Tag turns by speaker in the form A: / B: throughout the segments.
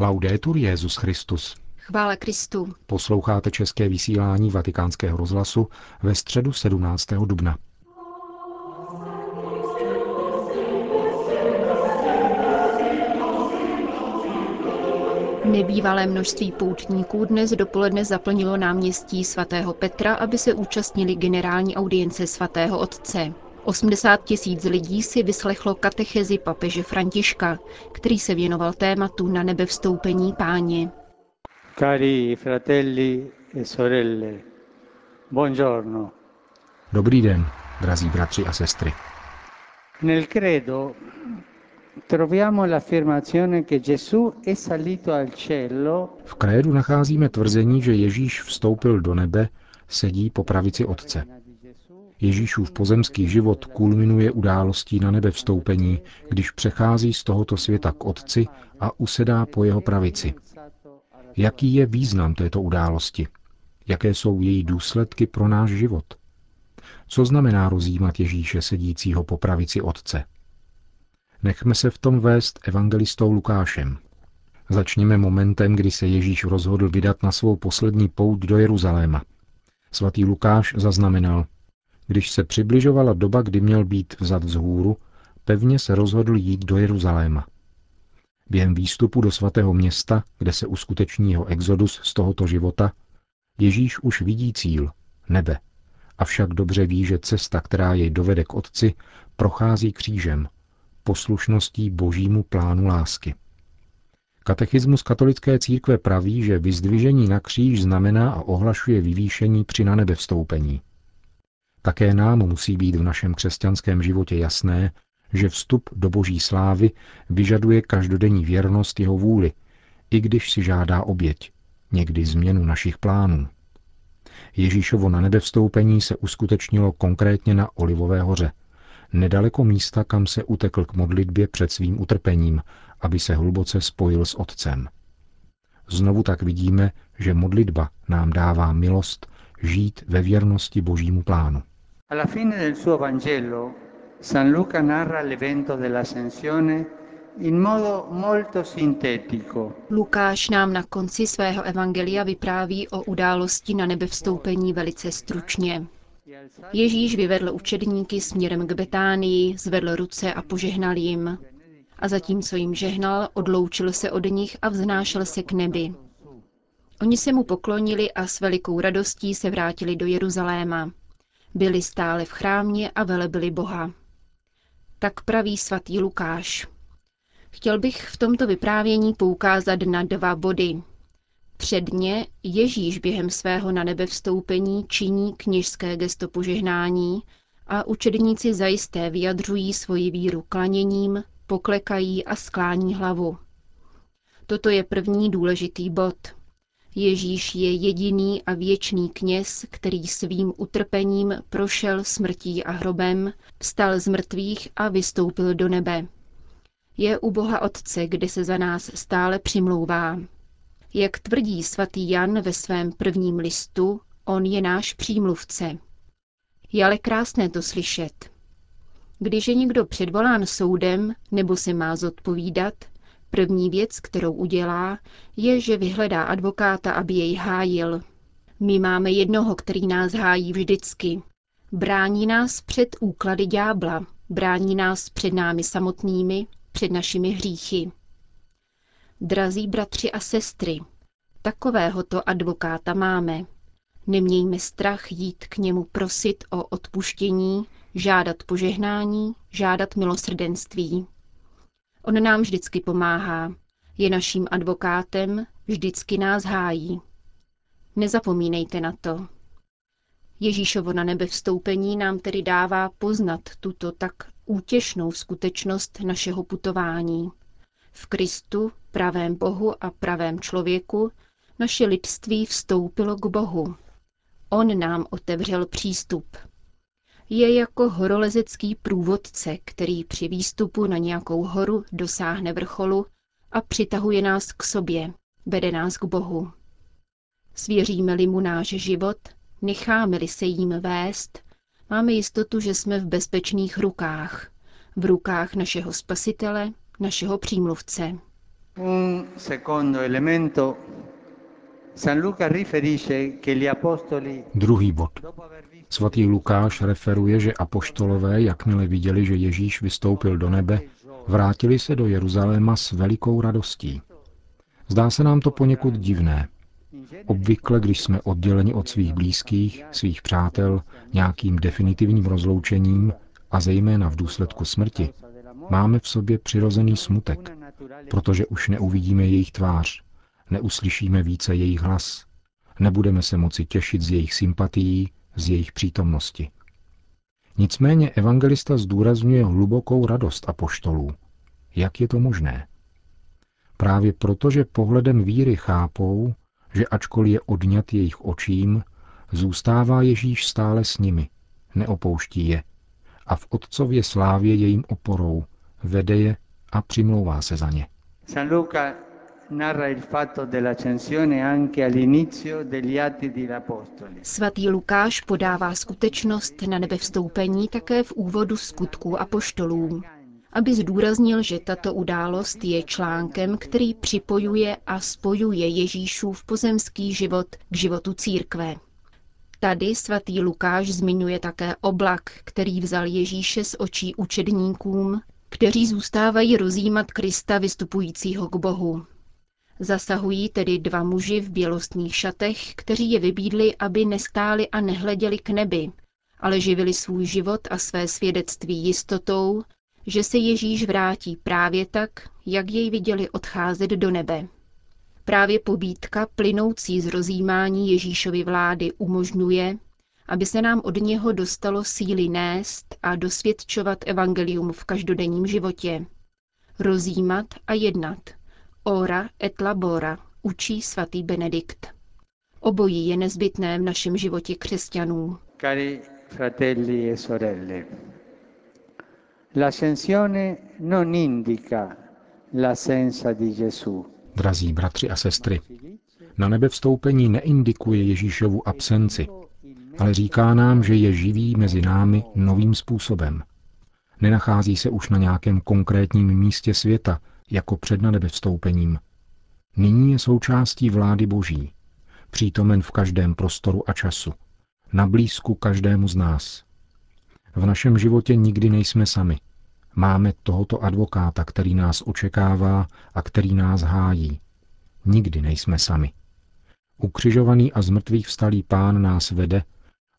A: Laudetur Jezus Christus.
B: Chvála Kristu.
A: Posloucháte české vysílání Vatikánského rozhlasu ve středu 17. dubna.
B: Nebývalé množství poutníků dnes dopoledne zaplnilo náměstí svatého Petra, aby se účastnili generální audience svatého otce. 80 tisíc lidí si vyslechlo katechezi papeže Františka, který se věnoval tématu na nebe vstoupení páně.
C: Cari fratelli e sorelle, buongiorno.
A: Dobrý den, drazí bratři a sestry.
C: Nel credo troviamo l'affermazione che Gesù è salito al cielo.
A: V krédu nacházíme tvrzení, že Ježíš vstoupil do nebe, sedí po pravici Otce. Ježíšův pozemský život kulminuje událostí na nebe vstoupení, když přechází z tohoto světa k Otci a usedá po jeho pravici. Jaký je význam této události? Jaké jsou její důsledky pro náš život? Co znamená rozjímat Ježíše sedícího po pravici Otce? Nechme se v tom vést evangelistou Lukášem. Začněme momentem, kdy se Ježíš rozhodl vydat na svou poslední pout do Jeruzaléma. Svatý Lukáš zaznamenal, když se přibližovala doba, kdy měl být vzat z hůru, pevně se rozhodl jít do Jeruzaléma. Během výstupu do svatého města, kde se uskuteční jeho exodus z tohoto života, Ježíš už vidí cíl, nebe, avšak dobře ví, že cesta, která jej dovede k Otci, prochází křížem, poslušností božímu plánu lásky. Katechismus katolické církve praví, že vyzdvižení na kříž znamená a ohlašuje vyvýšení při na nebe vstoupení. Také nám musí být v našem křesťanském životě jasné, že vstup do boží slávy vyžaduje každodenní věrnost jeho vůli, i když si žádá oběť, někdy změnu našich plánů. Ježíšovo na nebe vstoupení se uskutečnilo konkrétně na Olivové hoře, nedaleko místa, kam se utekl k modlitbě před svým utrpením, aby se hluboce spojil s Otcem. Znovu tak vidíme, že modlitba nám dává milost žít ve věrnosti božímu plánu.
C: Alla fine del suo Vangelo, San Luca narra l'evento dell'ascensione in modo molto sintetico.
B: Lukáš nám na konci svého evangelia vypráví o události na nebe vstoupení velice stručně. Ježíš vyvedl učedníky směrem k Betánii, zvedl ruce a požehnal jim. A zatímco jim žehnal, odloučil se od nich a vznášel se k nebi. Oni se mu poklonili a s velikou radostí se vrátili do Jeruzaléma. Byli stále v chrámě a velebili Boha. Tak praví svatý Lukáš. Chtěl bych v tomto vyprávění poukázat na dva body. Předně Ježíš během svého na nebe vstoupení činí kněžské gesto požehnání a učedníci zajisté vyjadřují svoji víru klaněním, poklekají a sklání hlavu. Toto je první důležitý bod. Ježíš je jediný a věčný kněz, který svým utrpením prošel smrtí a hrobem, vstal z mrtvých a vystoupil do nebe. Je u Boha Otce, kde se za nás stále přimlouvá. Jak tvrdí svatý Jan ve svém prvním listu, on je náš přímluvce. Je ale krásné to slyšet. Když je někdo předvolán soudem nebo se má zodpovídat, první věc, kterou udělá, je, že vyhledá advokáta, aby jej hájil. My máme jednoho, který nás hájí vždycky. Brání nás před úklady ďábla, brání nás před námi samotnými, před našimi hříchy. Drazí bratři a sestry, takovéhoto advokáta máme. Nemějme strach jít k němu prosit o odpuštění, žádat požehnání, žádat milosrdenství. On nám vždycky pomáhá, je naším advokátem, vždycky nás hájí. Nezapomínejte na to. Ježíšovo na nebe vstoupení nám tedy dává poznat tuto tak útěšnou skutečnost našeho putování. V Kristu, pravém Bohu a pravém člověku, naše lidství vstoupilo k Bohu. On nám otevřel přístup. Je jako horolezecký průvodce, který při výstupu na nějakou horu dosáhne vrcholu a přitahuje nás k sobě, vede nás k Bohu. Svěříme-li mu náš život, necháme-li se jím vést, máme jistotu, že jsme v bezpečných rukách, v rukách našeho spasitele, našeho přímluvce.
C: Un secondo elemento, San Luca riferisce che gli apostoli
A: Druhý bod. Svatý Lukáš referuje, že apoštolové, jakmile viděli, že Ježíš vystoupil do nebe, vrátili se do Jeruzaléma s velikou radostí. Zdá se nám to poněkud divné. Obvykle, když jsme odděleni od svých blízkých, svých přátel, nějakým definitivním rozloučením a zejména v důsledku smrti, máme v sobě přirozený smutek, protože už neuvidíme jejich tvář, neuslyšíme více jejich hlas, nebudeme se moci těšit z jejich sympatií, z jejich přítomnosti. Nicméně evangelista zdůrazňuje hlubokou radost apoštolů. Jak je to možné? Právě proto, že pohledem víry chápou, že ačkoliv je odňat jejich očím, zůstává Ježíš stále s nimi, neopouští je a v Otcově slávě jejím oporou, vede je a přimlouvá se za ně.
C: San Luca
B: Svatý Lukáš podává skutečnost na nebe vstoupení také v úvodu skutků apoštolů, aby zdůraznil, že tato událost je článkem, který připojuje a spojuje Ježíšův pozemský život k životu církve. Tady svatý Lukáš zmiňuje také oblak, který vzal Ježíše z očí učedníkům, kteří zůstávají rozjímat Krista vystupujícího k Bohu. Zasahují tedy dva muži v bělostných šatech, kteří je vybídli, aby nestáli a nehleděli k nebi, ale živili svůj život a své svědectví jistotou, že se Ježíš vrátí právě tak, jak jej viděli odcházet do nebe. Právě pobídka plynoucí z rozjímání Ježíšovy vlády umožňuje, aby se nám od něho dostalo síly nést a dosvědčovat evangelium v každodenním životě. Rozjímat a jednat. Ora et labora, učí svatý Benedikt. Obojí je nezbytné v našem životě křesťanů.
C: Cari fratelli e sorelle, l'ascensione non indica l'assenza di Gesù.
A: Drazí bratři a sestry, na nebe vstoupení neindikuje Ježíšovu absenci, ale říká nám, že je živý mezi námi novým způsobem. Nenachází se už na nějakém konkrétním místě světa, jako před na nebe vstoupením. Nyní je součástí vlády Boží, přítomen v každém prostoru a času, na blízku každému z nás. V našem životě nikdy nejsme sami. Máme tohoto advokáta, který nás očekává a který nás hájí. Nikdy nejsme sami. Ukřižovaný a zmrtvých vstalý pán nás vede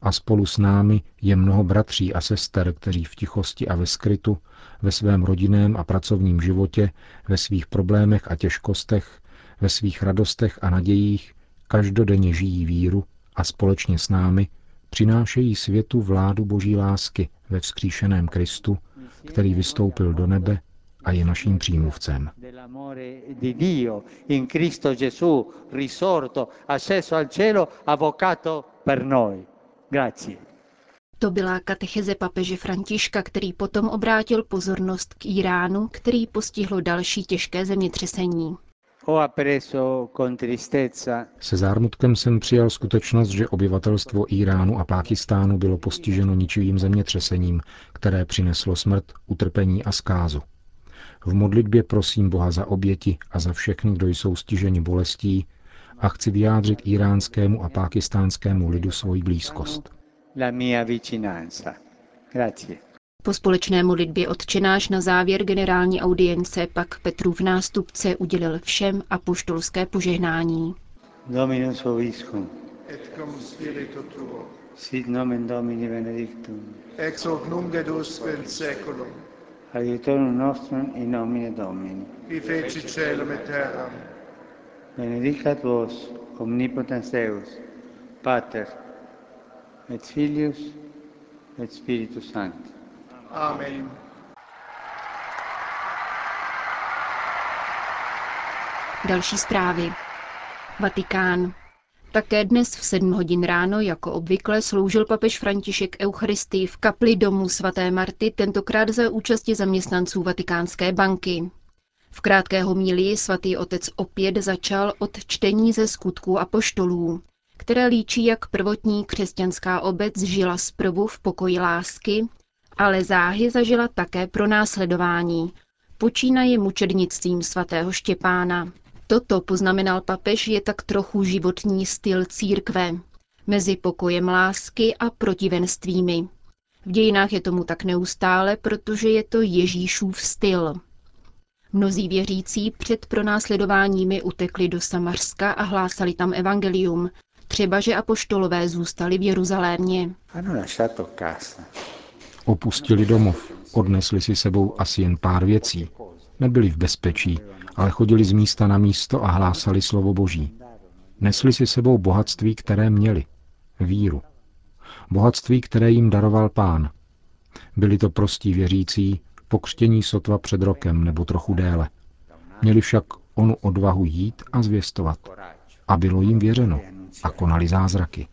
A: a spolu s námi je mnoho bratří a sester, kteří v tichosti a ve skrytu, ve svém rodinném a pracovním životě, ve svých problémech a těžkostech, ve svých radostech a nadějích každodenně žijí víru a společně s námi přinášejí světu vládu boží lásky ve vzkříšeném Kristu, který vystoupil do nebe a je naším přímluvcem.
C: Per noi. Grazie.
B: To byla katecheze papeže Františka, který potom obrátil pozornost k Iránu, který postihlo další těžké zemětřesení.
C: Ho appreso con tristezza
A: Se zármutkem jsem přijal skutečnost, že obyvatelstvo Iránu a Pákistánu bylo postiženo ničivým zemětřesením, které přineslo smrt, utrpení a zkázu. V modlitbě prosím Boha za oběti a za všechny, kdo jsou stiženi bolestí a chci vyjádřit iránskému a pákistánskému lidu svoji blízkost.
C: la mia vicinanza. Grazie.
B: Po společné modlitbě odčenáš na závěr generální audience pak Petrův nástupce udělil všem apoštolské požehnání.
C: Dominus vobiscum.
D: et cum spiritu tuo,
C: Sit nomen Domini benedictum.
D: ex hoc nunc et usque in seculum,
C: Aiutorium nostrum in nomine Domini.
D: qui feci celum et terram,
C: Benedicat vos, omnipotens Deus, Pater, et Filius, et Spiritus Sanctus.
D: Amen.
B: Další zprávy. Vatikán. Také dnes v 7 hodin ráno, jako obvykle, sloužil papež František Eucharistii v kapli domu svaté Marty, tentokrát za účasti zaměstnanců Vatikánské banky. V krátké homílii svatý otec opět začal od čtení ze skutků apoštolů, které líčí, jak prvotní křesťanská obec žila zprvu v pokoji lásky, ale záhy zažila také pro následování, Počínaje mučednictvím svatého Štěpána. Toto, poznamenal papež, je tak trochu životní styl církve. Mezi pokojem lásky a protivenstvími. V dějinách je tomu tak neustále, protože je to Ježíšův styl. Mnozí věřící před pronásledováními utekli do Samařska a hlásali tam evangelium, třeba že apoštolové zůstali v Jeruzalémě.
A: Opustili domov, odnesli si sebou asi jen pár věcí. Nebyli v bezpečí, ale chodili z místa na místo a hlásali slovo Boží. Nesli si sebou bohatství, které měli. Víru. Bohatství, které jim daroval pán. Byli to prostí věřící, pokřtění sotva před rokem nebo trochu déle. Měli však onu odvahu jít a zvěstovat. A bylo jim věřeno. A konali zázraky.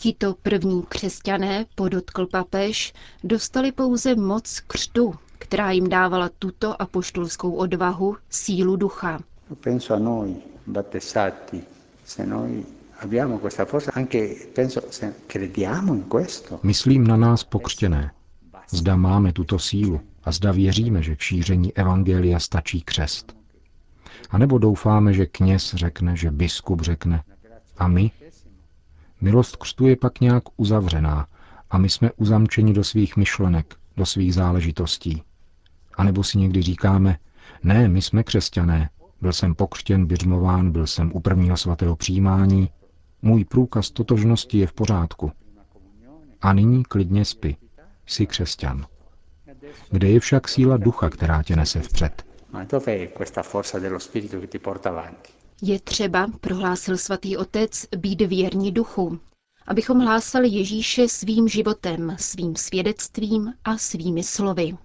B: Tito první křesťané, podotkl papež, dostali pouze moc křtu, která jim dávala tuto apoštolskou odvahu, sílu ducha.
A: Myslím na nás pokřtěné. Zda máme tuto sílu a zda věříme, že k šíření evangelia stačí křest. A nebo doufáme, že kněz řekne, že biskup řekne. A my? Milost křtu je pak nějak uzavřená a my jsme uzamčeni do svých myšlenek, do svých záležitostí. A nebo si někdy říkáme, ne, my jsme křesťané, byl jsem pokřtěn, běžmován, byl jsem u prvního svatého přijímání, můj průkaz totožnosti je v pořádku. A nyní klidně spi, jsi křesťan. Kde je však síla ducha, která tě nese vpřed?
B: Je třeba, prohlásil svatý otec, být věrní duchu, abychom hlásali Ježíše svým životem, svým svědectvím a svými slovy.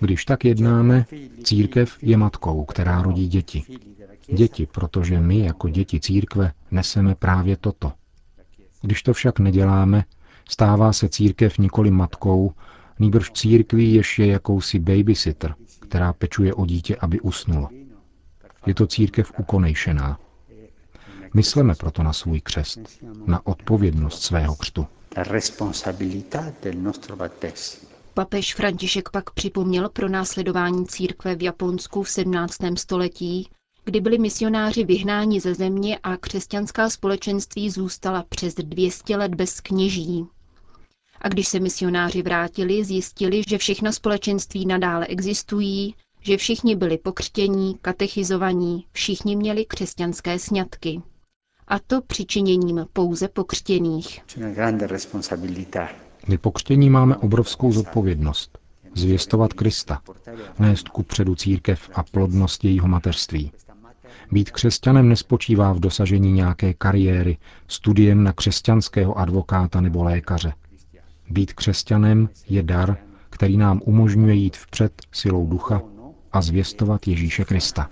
A: Když tak jednáme, církev je matkou, která rodí děti. Děti, protože my jako děti církve neseme právě toto. Když to však neděláme, stává se církev nikoli matkou, nýbrž církví jež je jakousi babysitter, která pečuje o dítě, aby usnulo. Je to církev ukonejšená. Mysleme proto na svůj křest, na odpovědnost svého křtu.
B: Papež František pak připomněl pro následování církve v Japonsku v 17. století, kdy byli misionáři vyhnáni ze země a křesťanská společenství zůstala přes 200 let bez kněží. A když se misionáři vrátili, zjistili, že všechna společenství nadále existují, že všichni byli pokřtění, katechizovaní, všichni měli křesťanské sňatky. A to přičiněním pouze pokřtěných.
A: My pokřtění máme obrovskou zodpovědnost. Zvěstovat Krista, nést ku předu církev a plodnost jejího mateřství. Být křesťanem nespočívá v dosažení nějaké kariéry, studiem na křesťanského advokáta nebo lékaře. Být křesťanem je dar, který nám umožňuje jít vpřed silou ducha a zvěstovat Ježíše Krista.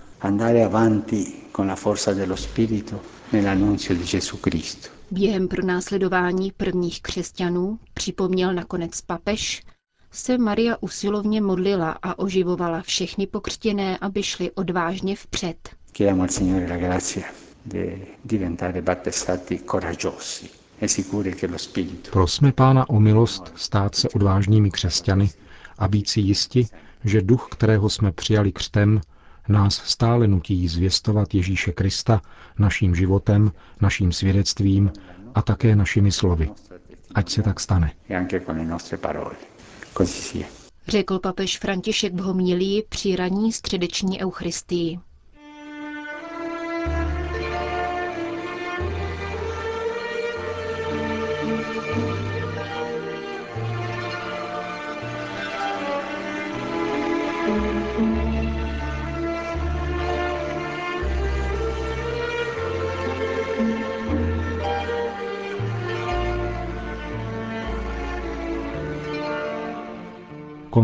B: Během pronásledování prvních křesťanů, připomněl nakonec papež, se Maria usilovně modlila a oživovala všechny pokřtěné, aby šli odvážně vpřed.
E: Chiediamo al Signore la grazia di diventare battestati coraggiosi e
A: Prosme Pána o milost stát se odvážnými křesťany a být si jisti, že duch, kterého jsme přijali křtem, nás stále nutí zvěstovat Ježíše Krista naším životem, naším svědectvím a také našimi slovy. Ať se tak stane.
B: Řekl papež František v homilii při raní středeční eucharistii.